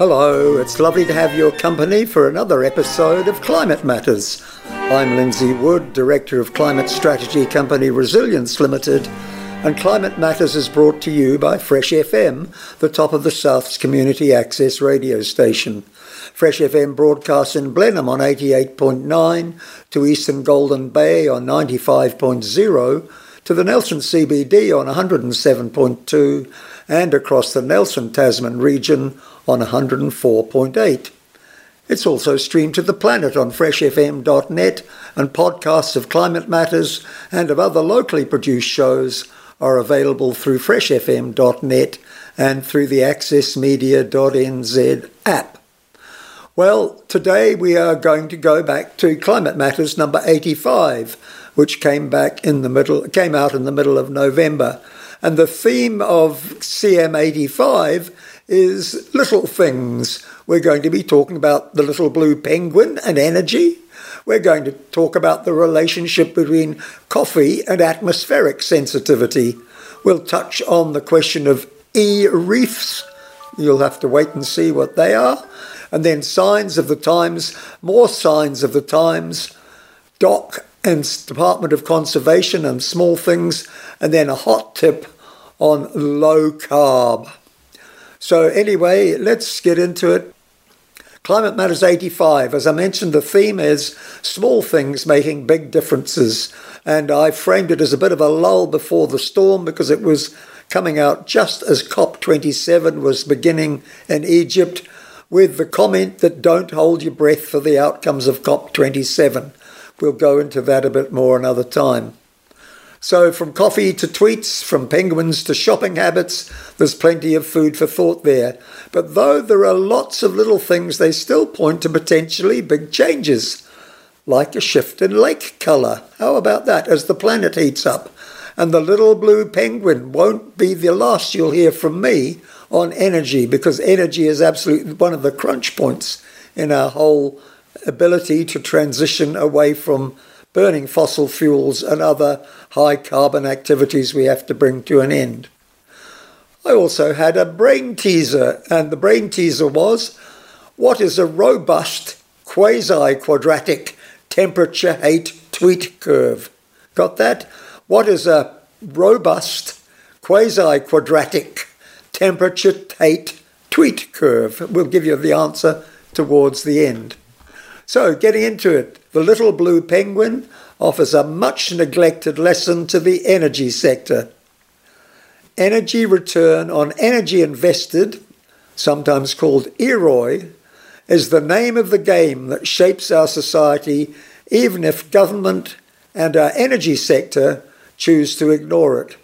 Hello, it's lovely to have your company for another episode of Climate Matters. I'm Lindsay Wood, Director of Climate Strategy Company Resilience Limited, and Climate Matters is brought to you by Fresh FM, the top of the South's community access radio station. Fresh FM broadcasts in Blenheim on 88.9, to Eastern Golden Bay on 95.0, to the Nelson CBD on 107.2, and across the Nelson Tasman region on 104.8. It's also streamed to the planet on freshfm.net, and podcasts of climate matters and of other locally produced shows are available through freshfm.net and through the accessmedia.nz app. Well, today we are going to go back to Climate Matters number 85, which came back in the middle came out in the middle of November. And the theme of CM85 is little things. We're going to be talking about the little blue penguin and energy. We're going to talk about the relationship between coffee and atmospheric sensitivity. We'll touch on the question of e reefs. You'll have to wait and see what they are. And then signs of the times, more signs of the times, DOC and Department of Conservation and small things, and then a hot tip on low carb. So, anyway, let's get into it. Climate Matters 85. As I mentioned, the theme is small things making big differences. And I framed it as a bit of a lull before the storm because it was coming out just as COP27 was beginning in Egypt with the comment that don't hold your breath for the outcomes of COP27. We'll go into that a bit more another time. So, from coffee to tweets, from penguins to shopping habits, there's plenty of food for thought there. But though there are lots of little things, they still point to potentially big changes, like a shift in lake colour. How about that as the planet heats up? And the little blue penguin won't be the last you'll hear from me on energy, because energy is absolutely one of the crunch points in our whole ability to transition away from burning fossil fuels and other high carbon activities we have to bring to an end. I also had a brain teaser, and the brain teaser was what is a robust quasi quadratic temperature hate tweet curve? Got that? What is a robust quasi quadratic temperature hate tweet curve? We'll give you the answer towards the end. So, getting into it, the little blue penguin offers a much neglected lesson to the energy sector. Energy return on energy invested, sometimes called EROI, is the name of the game that shapes our society, even if government and our energy sector choose to ignore it.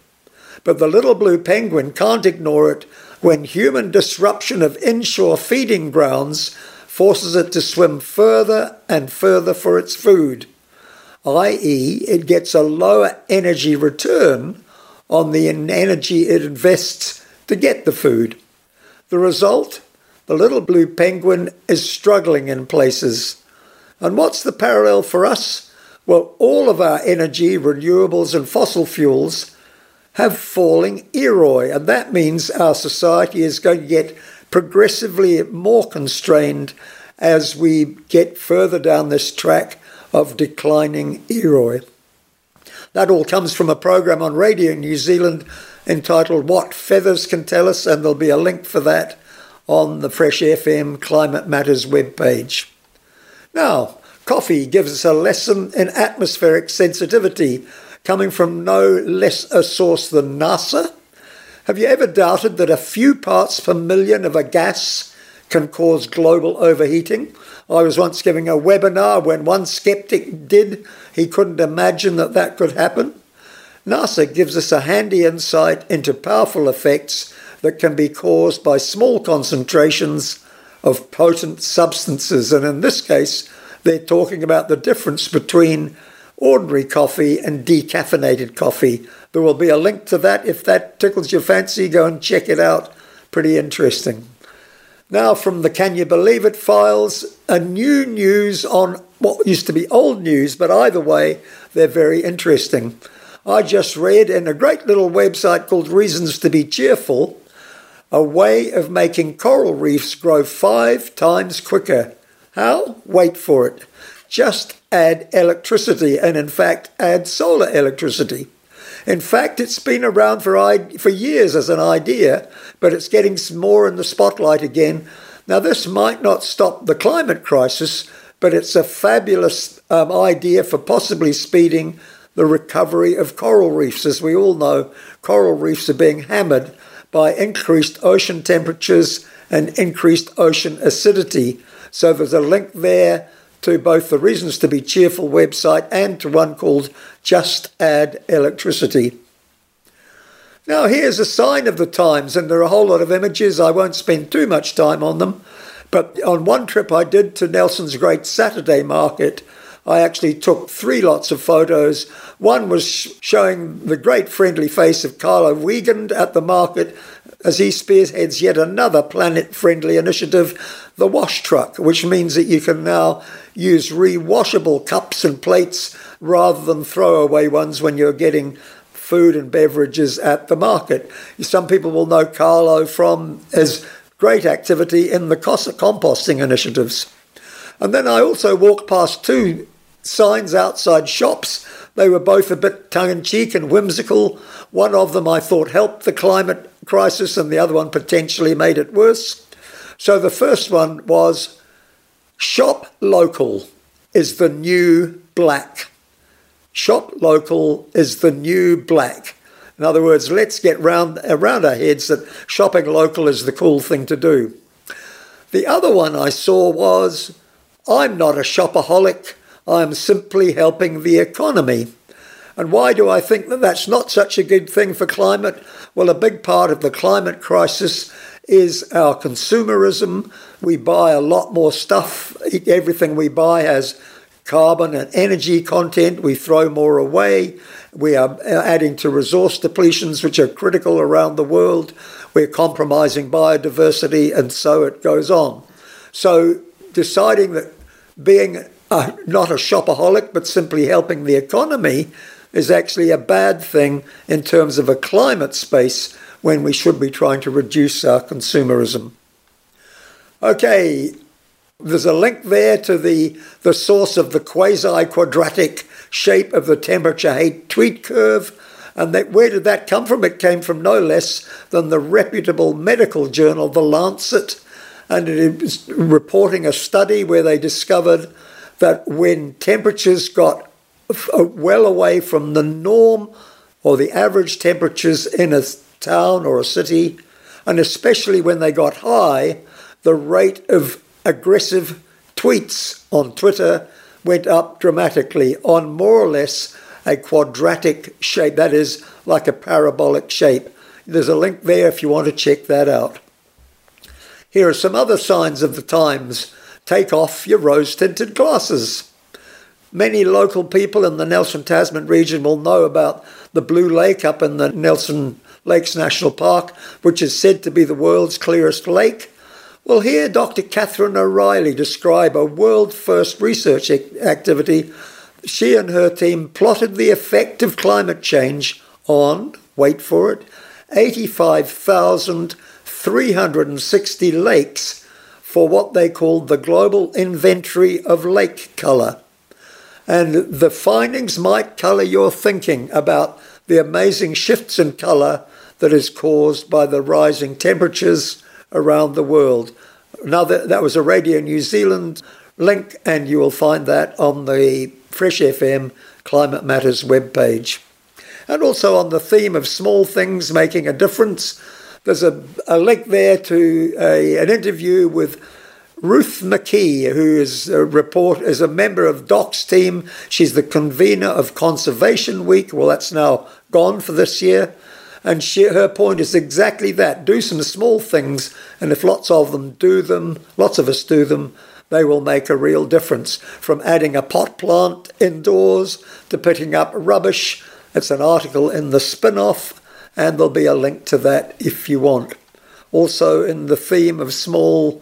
But the little blue penguin can't ignore it when human disruption of inshore feeding grounds forces it to swim further and further for its food, i.e., it gets a lower energy return on the energy it invests to get the food. The result? The little blue penguin is struggling in places. And what's the parallel for us? Well, all of our energy, renewables, and fossil fuels have falling EROI, and that means our society is going to get progressively more constrained as we get further down this track of declining EROI. That all comes from a program on Radio New Zealand entitled What Feathers Can Tell Us, and there'll be a link for that on the Fresh FM Climate Matters webpage. Now, coffee gives us a lesson in atmospheric sensitivity, coming from no less a source than NASA have you ever doubted that a few parts per million of a gas can cause global overheating? I was once giving a webinar when one skeptic did. He couldn't imagine that that could happen. NASA gives us a handy insight into powerful effects that can be caused by small concentrations of potent substances. And in this case, they're talking about the difference between ordinary coffee and decaffeinated coffee. There will be a link to that. If that tickles your fancy, go and check it out. Pretty interesting. Now, from the Can You Believe It files, a new news on what used to be old news, but either way, they're very interesting. I just read in a great little website called Reasons to Be Cheerful a way of making coral reefs grow five times quicker. How? Wait for it. Just add electricity, and in fact, add solar electricity. In fact, it's been around for, for years as an idea, but it's getting more in the spotlight again. Now, this might not stop the climate crisis, but it's a fabulous um, idea for possibly speeding the recovery of coral reefs. As we all know, coral reefs are being hammered by increased ocean temperatures and increased ocean acidity. So there's a link there to both the Reasons to Be Cheerful website and to one called Just Add Electricity. Now, here's a sign of the times, and there are a whole lot of images. I won't spend too much time on them. But on one trip I did to Nelson's Great Saturday Market, I actually took three lots of photos. One was showing the great friendly face of Carlo Wiegand at the market as he spearheads yet another planet friendly initiative, the Wash Truck, which means that you can now use rewashable cups and plates rather than throwaway ones when you're getting food and beverages at the market. Some people will know Carlo from his great activity in the composting initiatives. And then I also walked past two signs outside shops. They were both a bit tongue in cheek and whimsical. One of them I thought helped the climate crisis, and the other one potentially made it worse. So the first one was Shop local is the new black. Shop local is the new black. In other words, let's get round around our heads that shopping local is the cool thing to do. The other one I saw was I'm not a shopaholic, I'm simply helping the economy. And why do I think that that's not such a good thing for climate? Well, a big part of the climate crisis is our consumerism. We buy a lot more stuff. Everything we buy has carbon and energy content. We throw more away. We are adding to resource depletions, which are critical around the world. We're compromising biodiversity, and so it goes on. So, deciding that being a, not a shopaholic, but simply helping the economy is actually a bad thing in terms of a climate space when we should be trying to reduce our consumerism. Okay, there's a link there to the, the source of the quasi quadratic shape of the temperature hate tweet curve. And that, where did that come from? It came from no less than the reputable medical journal, The Lancet. And it was reporting a study where they discovered that when temperatures got uh, well away from the norm or the average temperatures in a town or a city, and especially when they got high, the rate of aggressive tweets on Twitter went up dramatically on more or less a quadratic shape, that is, like a parabolic shape. There's a link there if you want to check that out. Here are some other signs of the times. Take off your rose tinted glasses. Many local people in the Nelson Tasman region will know about the Blue Lake up in the Nelson Lakes National Park, which is said to be the world's clearest lake. We'll hear Dr. Catherine O'Reilly describe a world first research activity. She and her team plotted the effect of climate change on, wait for it, 85,360 lakes for what they called the Global Inventory of Lake Colour. And the findings might colour your thinking about the amazing shifts in colour that is caused by the rising temperatures around the world. Now, that, that was a Radio New Zealand link, and you will find that on the Fresh FM Climate Matters webpage. And also on the theme of small things making a difference, there's a, a link there to a, an interview with Ruth McKee, who is a report is a member of DOC's team. She's the convener of Conservation Week. Well, that's now gone for this year. And she, her point is exactly that do some small things, and if lots of them do them, lots of us do them, they will make a real difference from adding a pot plant indoors to picking up rubbish. It's an article in the Spinoff, and there'll be a link to that if you want. Also, in the theme of small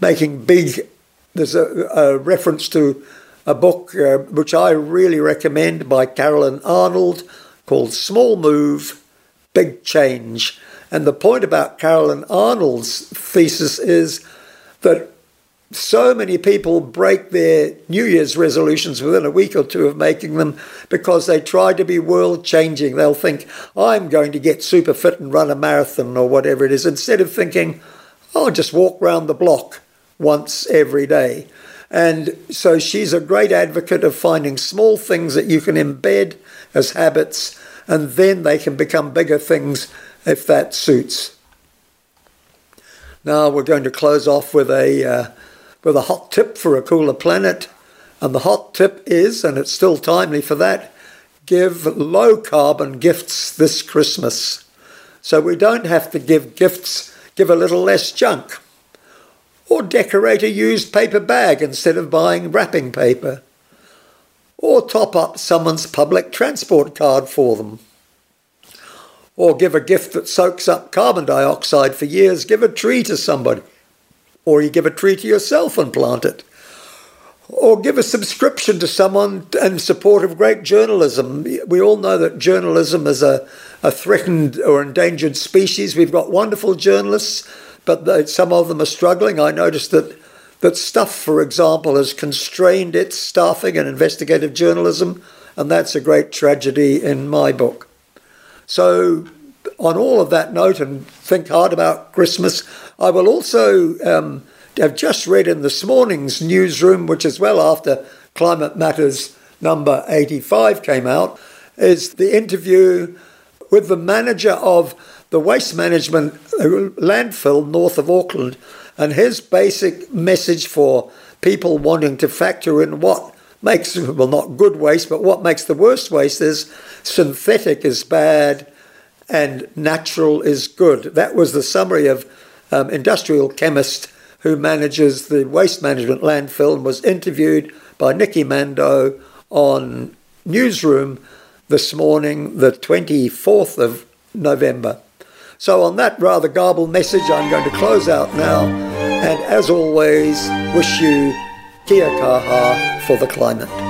making big, there's a, a reference to a book uh, which I really recommend by Caroline Arnold called Small Move, Big Change. And the point about Caroline Arnold's thesis is that so many people break their New Year's resolutions within a week or two of making them because they try to be world changing. They'll think, I'm going to get super fit and run a marathon or whatever it is, instead of thinking, I'll just walk round the block once every day. And so she's a great advocate of finding small things that you can embed as habits, and then they can become bigger things if that suits. Now we're going to close off with a uh, with a hot tip for a cooler planet, and the hot tip is, and it's still timely for that, give low carbon gifts this Christmas. So we don't have to give gifts, give a little less junk. Or decorate a used paper bag instead of buying wrapping paper. Or top up someone's public transport card for them. Or give a gift that soaks up carbon dioxide for years. Give a tree to somebody. Or you give a tree to yourself and plant it. Or give a subscription to someone in support of great journalism. We all know that journalism is a, a threatened or endangered species. We've got wonderful journalists but some of them are struggling. I noticed that that Stuff, for example, has constrained its staffing and investigative journalism, and that's a great tragedy in my book. So, on all of that note, and think hard about Christmas, I will also um, have just read in this morning's newsroom, which is well after Climate Matters number 85 came out, is the interview with the manager of the waste management landfill north of Auckland, and his basic message for people wanting to factor in what makes, well, not good waste, but what makes the worst waste is synthetic is bad and natural is good. That was the summary of um, industrial chemist who manages the waste management landfill and was interviewed by Nikki Mandow on Newsroom this morning, the 24th of November. So, on that rather garbled message, I'm going to close out now. And as always, wish you kia kaha for the climate.